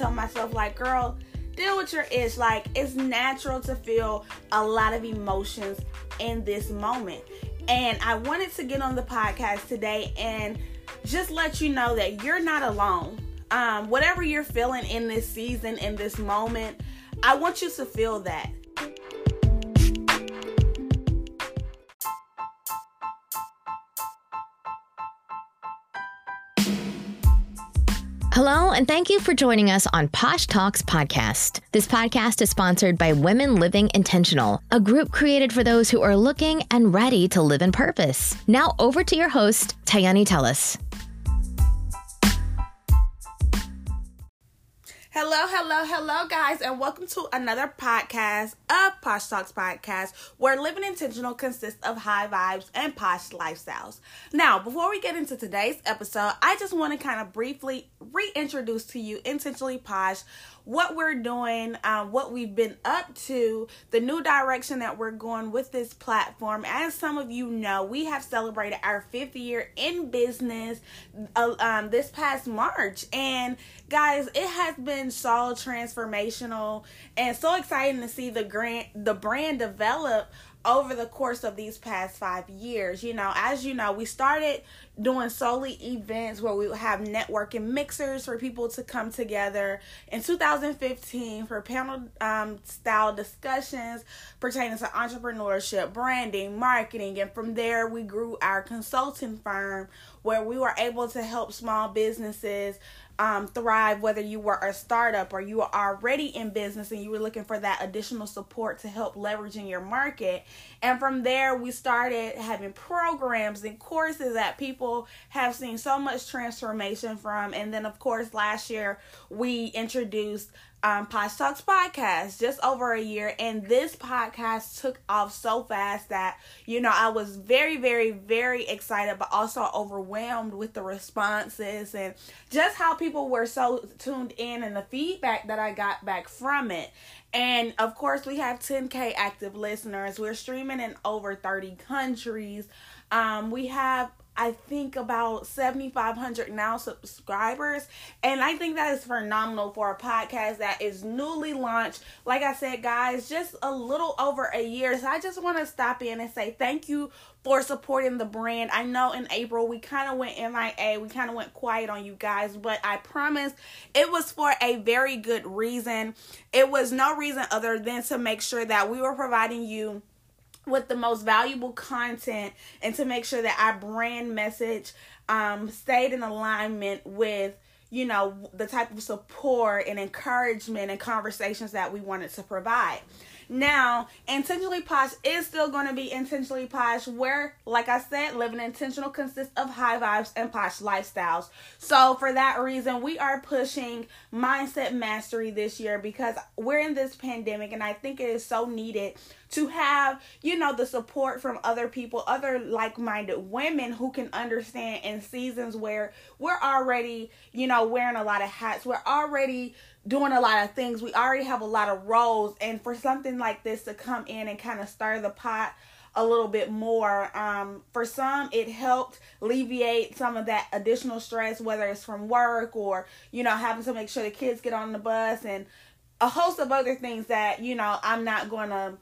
tell myself, like, girl, deal with your ish. Like, it's natural to feel a lot of emotions in this moment. And I wanted to get on the podcast today and just let you know that you're not alone. Um, whatever you're feeling in this season, in this moment, I want you to feel that. Hello, and thank you for joining us on Posh Talks Podcast. This podcast is sponsored by Women Living Intentional, a group created for those who are looking and ready to live in purpose. Now, over to your host, Tayani Tellis. Hello, hello, hello, guys, and welcome to another podcast of Posh Talks Podcast, where living intentional consists of high vibes and posh lifestyles. Now, before we get into today's episode, I just want to kind of briefly reintroduce to you Intentionally Posh, what we're doing, um, what we've been up to, the new direction that we're going with this platform. As some of you know, we have celebrated our fifth year in business uh, um, this past March. And guys, it has been so transformational and so exciting to see the grant the brand develop over the course of these past five years. You know, as you know, we started doing solely events where we would have networking mixers for people to come together in 2015 for panel um, style discussions pertaining to entrepreneurship, branding, marketing, and from there we grew our consulting firm where we were able to help small businesses um, thrive, whether you were a startup or you were already in business and you were looking for that additional support to help leveraging your market. And from there, we started having programs and courses that people have seen so much transformation from. And then, of course, last year we introduced um, Posh Talks podcast just over a year, and this podcast took off so fast that you know I was very, very, very excited, but also overwhelmed with the responses and just how people were so tuned in and the feedback that I got back from it. And of course, we have 10k active listeners. We're streaming in over 30 countries. Um, we have I think about 7,500 now subscribers. And I think that is phenomenal for a podcast that is newly launched. Like I said, guys, just a little over a year. So I just want to stop in and say thank you for supporting the brand. I know in April we kind of went MIA, we kind of went quiet on you guys, but I promise it was for a very good reason. It was no reason other than to make sure that we were providing you with the most valuable content and to make sure that our brand message um, stayed in alignment with you know the type of support and encouragement and conversations that we wanted to provide now, intentionally posh is still going to be intentionally posh, where, like I said, living intentional consists of high vibes and posh lifestyles. So, for that reason, we are pushing mindset mastery this year because we're in this pandemic, and I think it is so needed to have, you know, the support from other people, other like minded women who can understand in seasons where we're already, you know, wearing a lot of hats. We're already doing a lot of things. We already have a lot of roles. And for something like this to come in and kind of stir the pot a little bit more. Um, for some, it helped alleviate some of that additional stress, whether it's from work or, you know, having to make sure the kids get on the bus and a host of other things that, you know, I'm not going to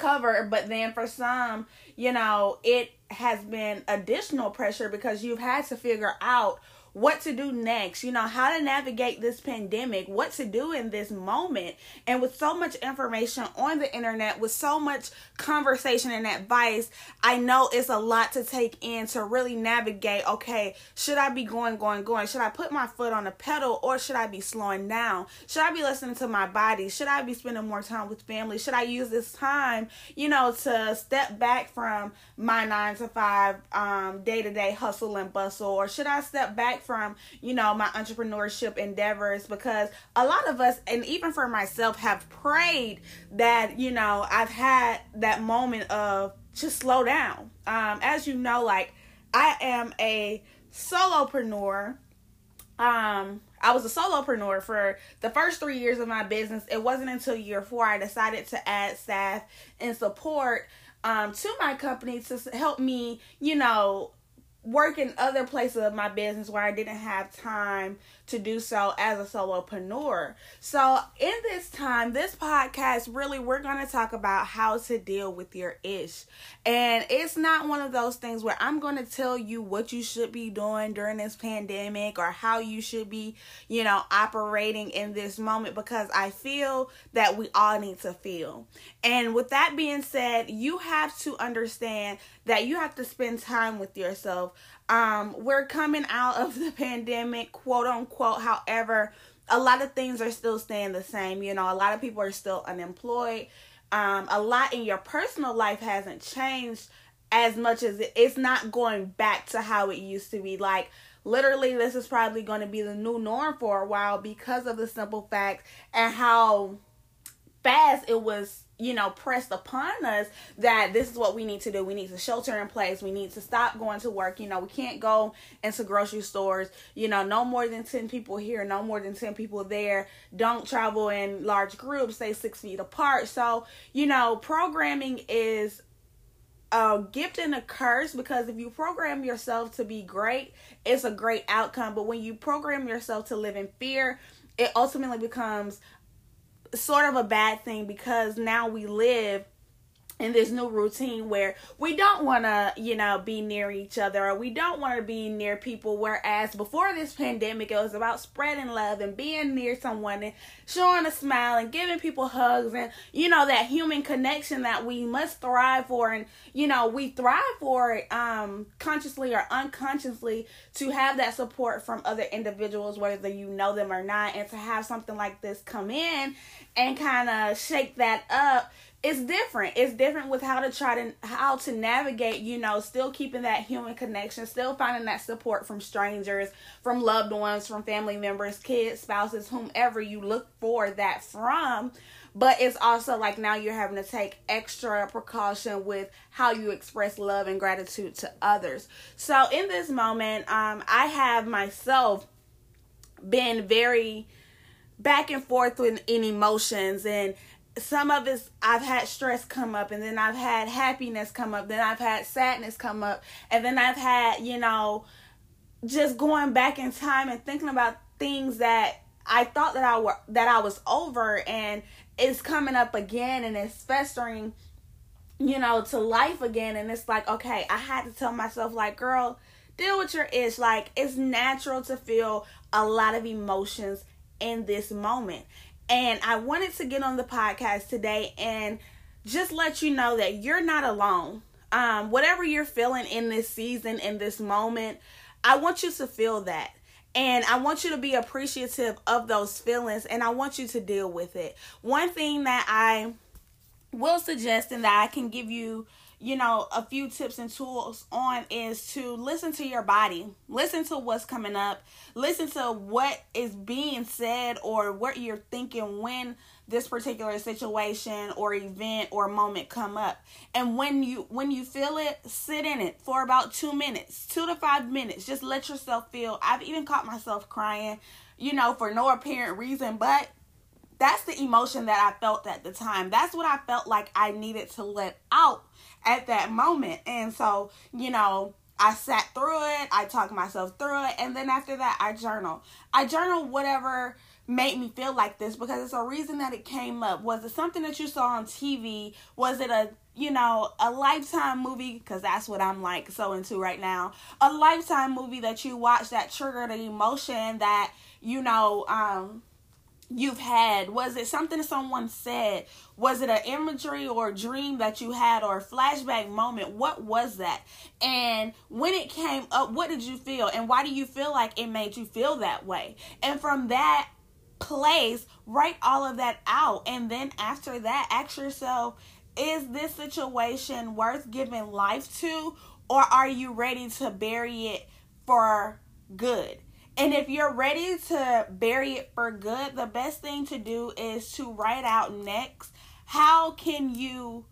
cover. But then for some, you know, it has been additional pressure because you've had to figure out what to do next, you know, how to navigate this pandemic, what to do in this moment. And with so much information on the internet, with so much conversation and advice, I know it's a lot to take in to really navigate. Okay, should I be going, going, going? Should I put my foot on the pedal or should I be slowing down? Should I be listening to my body? Should I be spending more time with family? Should I use this time, you know, to step back from my nine to five um day to day hustle and bustle? Or should I step back from, you know, my entrepreneurship endeavors because a lot of us, and even for myself, have prayed that, you know, I've had that moment of just slow down. Um, as you know, like I am a solopreneur. Um, I was a solopreneur for the first three years of my business. It wasn't until year four I decided to add staff and support um, to my company to help me, you know, work in other places of my business where I didn't have time to do so as a solopreneur. So, in this time, this podcast really we're going to talk about how to deal with your ish. And it's not one of those things where I'm going to tell you what you should be doing during this pandemic or how you should be, you know, operating in this moment because I feel that we all need to feel. And with that being said, you have to understand that you have to spend time with yourself. Um, we're coming out of the pandemic, quote unquote. However, a lot of things are still staying the same. You know, a lot of people are still unemployed. Um, a lot in your personal life hasn't changed as much as it, it's not going back to how it used to be. Like, literally, this is probably going to be the new norm for a while because of the simple fact and how fast it was you know pressed upon us that this is what we need to do. We need to shelter in place. We need to stop going to work. You know we can't go into grocery stores you know no more than 10 people here no more than 10 people there. Don't travel in large groups stay six feet apart. So you know programming is a gift and a curse because if you program yourself to be great it's a great outcome. But when you program yourself to live in fear it ultimately becomes sort of a bad thing because now we live in this new routine where we don't want to, you know, be near each other or we don't want to be near people. Whereas before this pandemic, it was about spreading love and being near someone and showing a smile and giving people hugs and, you know, that human connection that we must thrive for. And, you know, we thrive for it um, consciously or unconsciously to have that support from other individuals, whether you know them or not, and to have something like this come in and kind of shake that up it's different. It's different with how to try to how to navigate, you know, still keeping that human connection, still finding that support from strangers, from loved ones, from family members, kids, spouses, whomever you look for that from. But it's also like now you're having to take extra precaution with how you express love and gratitude to others. So in this moment, um, I have myself been very back and forth with in emotions and some of it's I've had stress come up and then I've had happiness come up, then I've had sadness come up, and then I've had, you know, just going back in time and thinking about things that I thought that I were that I was over and it's coming up again and it's festering, you know, to life again and it's like, okay, I had to tell myself like, girl, deal with your ish. Like it's natural to feel a lot of emotions in this moment. And I wanted to get on the podcast today and just let you know that you're not alone. Um, whatever you're feeling in this season, in this moment, I want you to feel that. And I want you to be appreciative of those feelings and I want you to deal with it. One thing that I will suggest and that I can give you you know, a few tips and tools on is to listen to your body. Listen to what's coming up. Listen to what is being said or what you're thinking when this particular situation or event or moment come up. And when you when you feel it, sit in it for about 2 minutes, 2 to 5 minutes. Just let yourself feel. I've even caught myself crying, you know, for no apparent reason, but that's the emotion that I felt at the time. That's what I felt like I needed to let out at that moment. And so, you know, I sat through it, I talked myself through it, and then after that, I journal. I journal whatever made me feel like this because it's a reason that it came up. Was it something that you saw on TV? Was it a you know, a lifetime movie, because that's what I'm like so into right now. A lifetime movie that you watch that triggered an emotion that, you know, um, you've had? Was it something someone said? Was it an imagery or dream that you had or a flashback moment? What was that? And when it came up, what did you feel? And why do you feel like it made you feel that way? And from that place, write all of that out. And then after that, ask yourself, is this situation worth giving life to? Or are you ready to bury it for good? And if you're ready to bury it for good, the best thing to do is to write out next how can you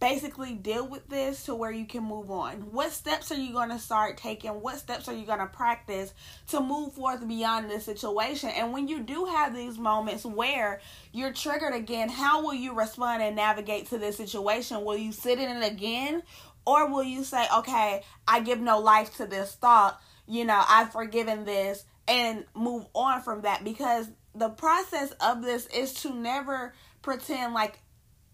basically deal with this to where you can move on? What steps are you going to start taking? What steps are you going to practice to move forth beyond this situation? And when you do have these moments where you're triggered again, how will you respond and navigate to this situation? Will you sit in it again? Or will you say, okay, I give no life to this thought, you know, I've forgiven this and move on from that? Because the process of this is to never pretend like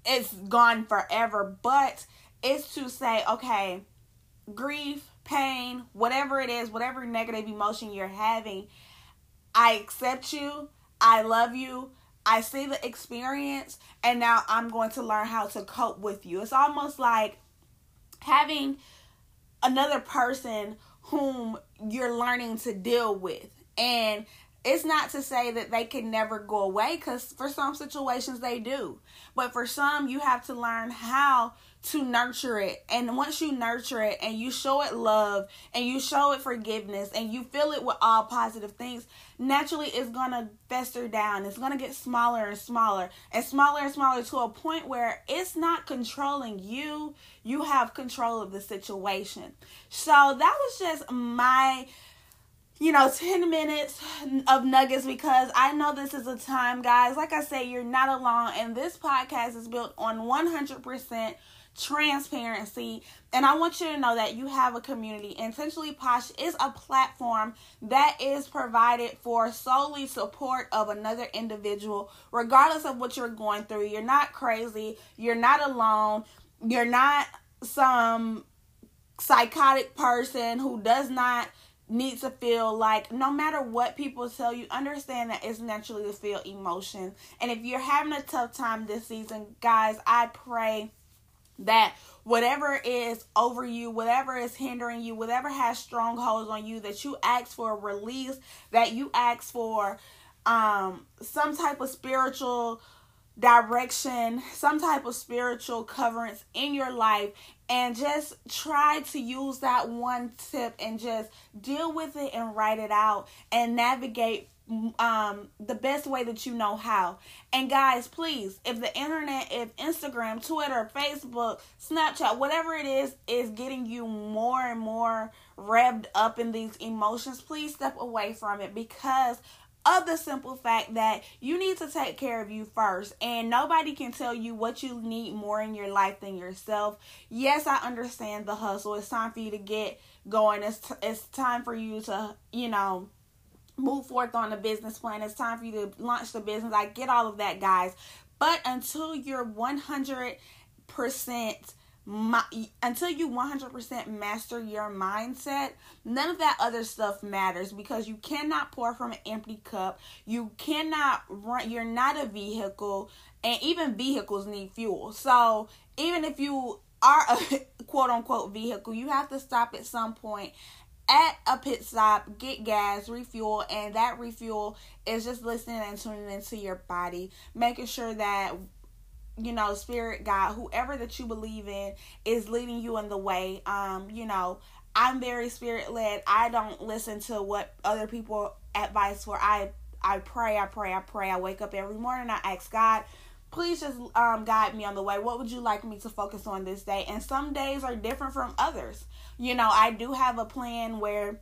it's gone forever, but it's to say, okay, grief, pain, whatever it is, whatever negative emotion you're having, I accept you, I love you, I see the experience, and now I'm going to learn how to cope with you. It's almost like having another person whom you're learning to deal with. And it's not to say that they can never go away because for some situations they do. But for some, you have to learn how to nurture it. And once you nurture it and you show it love and you show it forgiveness and you fill it with all positive things, naturally it's going to fester down. It's going to get smaller and smaller and smaller and smaller to a point where it's not controlling you. You have control of the situation. So that was just my you know 10 minutes of nuggets because i know this is a time guys. Like i say you're not alone and this podcast is built on 100% transparency and i want you to know that you have a community. Intentionally posh is a platform that is provided for solely support of another individual regardless of what you're going through. You're not crazy. You're not alone. You're not some psychotic person who does not need to feel like no matter what people tell you, understand that it's naturally to feel emotion. And if you're having a tough time this season, guys, I pray that whatever is over you, whatever is hindering you, whatever has strongholds on you, that you ask for release, that you ask for um some type of spiritual direction, some type of spiritual coverance in your life, and just try to use that one tip and just deal with it and write it out and navigate um the best way that you know how. And guys, please, if the internet, if Instagram, Twitter, Facebook, Snapchat, whatever it is is getting you more and more revved up in these emotions, please step away from it because of the simple fact that you need to take care of you first and nobody can tell you what you need more in your life than yourself. Yes i understand the hustle. It's time for you to get going. It's, t- it's time for you to you know move forth on the business plan. It's time for you to launch the business. I get all of that guys. But until you're 100% my, until you 100% master your mindset, none of that other stuff matters because you cannot pour from an empty cup. You cannot run, you're not a vehicle, and even vehicles need fuel. So, even if you are a quote unquote vehicle, you have to stop at some point at a pit stop, get gas, refuel, and that refuel is just listening and tuning into your body, making sure that you know, spirit God, whoever that you believe in is leading you in the way. Um, you know, I'm very spirit led. I don't listen to what other people advice for. I I pray, I pray, I pray. I wake up every morning. I ask God, please just um guide me on the way. What would you like me to focus on this day? And some days are different from others. You know, I do have a plan where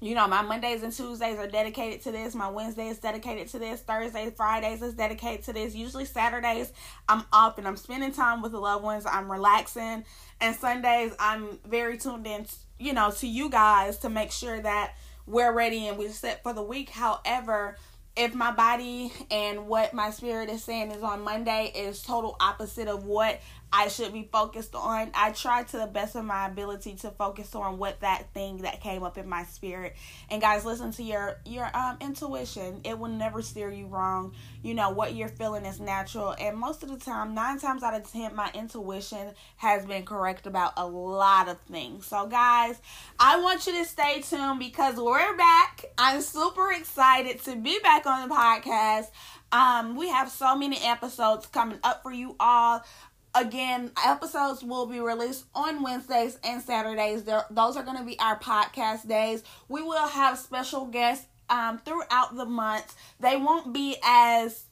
you know, my Mondays and Tuesdays are dedicated to this. My Wednesday is dedicated to this. Thursdays, Fridays is dedicated to this. Usually Saturdays, I'm up and I'm spending time with the loved ones. I'm relaxing. And Sundays, I'm very tuned in, you know, to you guys to make sure that we're ready and we're set for the week. However, if my body and what my spirit is saying is on Monday is total opposite of what I should be focused on. I try to the best of my ability to focus on what that thing that came up in my spirit. And guys, listen to your your um intuition. It will never steer you wrong. You know what you're feeling is natural, and most of the time, nine times out of ten, my intuition has been correct about a lot of things. So, guys, I want you to stay tuned because we're back. I'm super excited to be back on the podcast. Um, we have so many episodes coming up for you all again episodes will be released on wednesdays and saturdays. They're, those are going to be our podcast days. We will have special guests um, throughout the month. They won't be as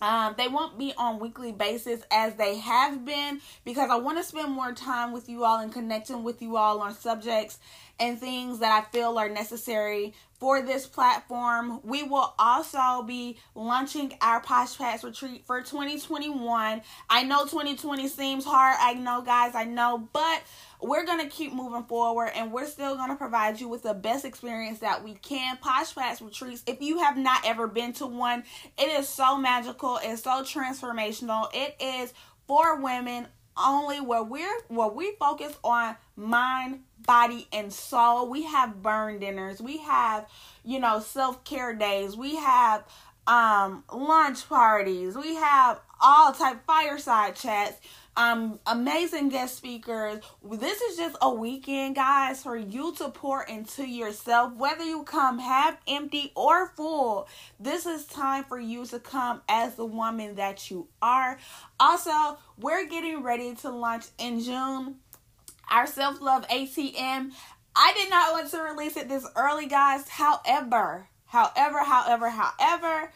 um, they won't be on weekly basis as they have been because I want to spend more time with you all and connecting with you all on subjects and things that I feel are necessary for this platform. We will also be launching our Posh Pass retreat for 2021. I know 2020 seems hard. I know, guys, I know, but we're going to keep moving forward and we're still going to provide you with the best experience that we can. Posh Pass retreats, if you have not ever been to one, it is so magical, it's so transformational. It is for women only where we're where we focus on mind body and soul. We have burn dinners. We have you know self-care days. We have um lunch parties. We have all type fireside chats um amazing guest speakers. This is just a weekend guys for you to pour into yourself whether you come half empty or full. This is time for you to come as the woman that you are. Also we're getting ready to launch in june our self-love atm i did not want to release it this early guys. However however however however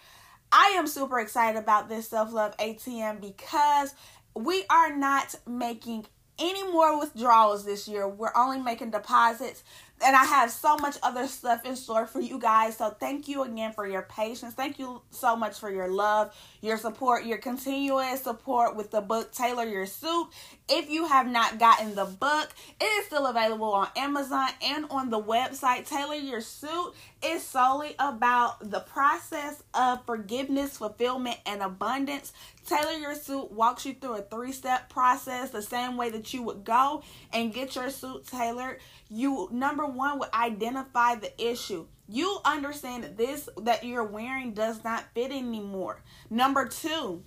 I am super excited about this self love ATM because we are not making any more withdrawals this year. We're only making deposits and I have so much other stuff in store for you guys. So thank you again for your patience. Thank you so much for your love, your support, your continuous support with the book Tailor Your Suit. If you have not gotten the book, it is still available on Amazon and on the website. Tailor Your Suit is solely about the process of forgiveness, fulfillment, and abundance. Tailor Your Suit walks you through a three step process, the same way that you would go and get your suit tailored you number one would identify the issue you understand that this that you're wearing does not fit anymore number two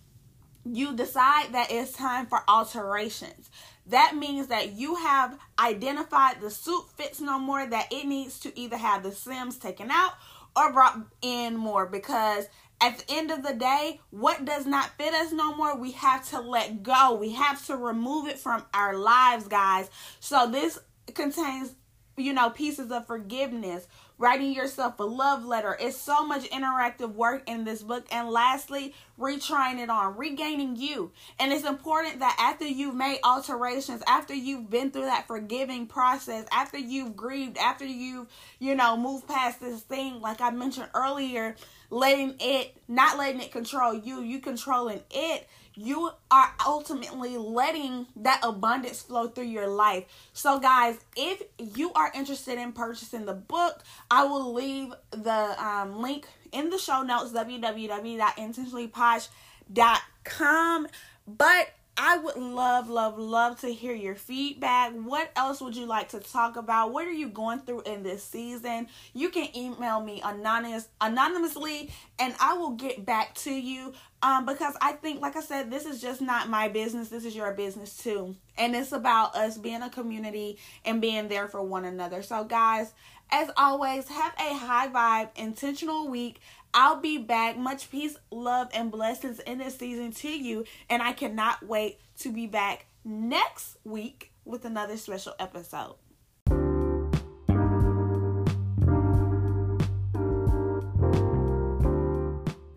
you decide that it's time for alterations that means that you have identified the suit fits no more that it needs to either have the seams taken out or brought in more because at the end of the day, what does not fit us no more, we have to let go. We have to remove it from our lives, guys. So this contains you know pieces of forgiveness writing yourself a love letter. It's so much interactive work in this book. And lastly retrying it on regaining you. And it's important that after you've made alterations after you've been through that forgiving process after you've grieved after you've you know moved past this thing like i mentioned earlier letting it not letting it control you you controlling it you are ultimately letting that abundance flow through your life. So, guys, if you are interested in purchasing the book, I will leave the um, link in the show notes www.intentionallyposh.com. But I would love, love, love to hear your feedback. What else would you like to talk about? What are you going through in this season? You can email me anonymous anonymously and I will get back to you. Um, because I think, like I said, this is just not my business. This is your business too. And it's about us being a community and being there for one another. So, guys, as always, have a high vibe, intentional week. I'll be back. Much peace, love, and blessings in this season to you. And I cannot wait to be back next week with another special episode.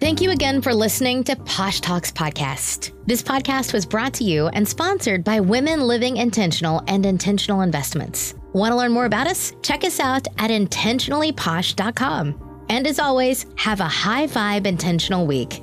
Thank you again for listening to Posh Talks Podcast. This podcast was brought to you and sponsored by Women Living Intentional and Intentional Investments. Want to learn more about us? Check us out at intentionallyposh.com. And as always, have a high vibe intentional week.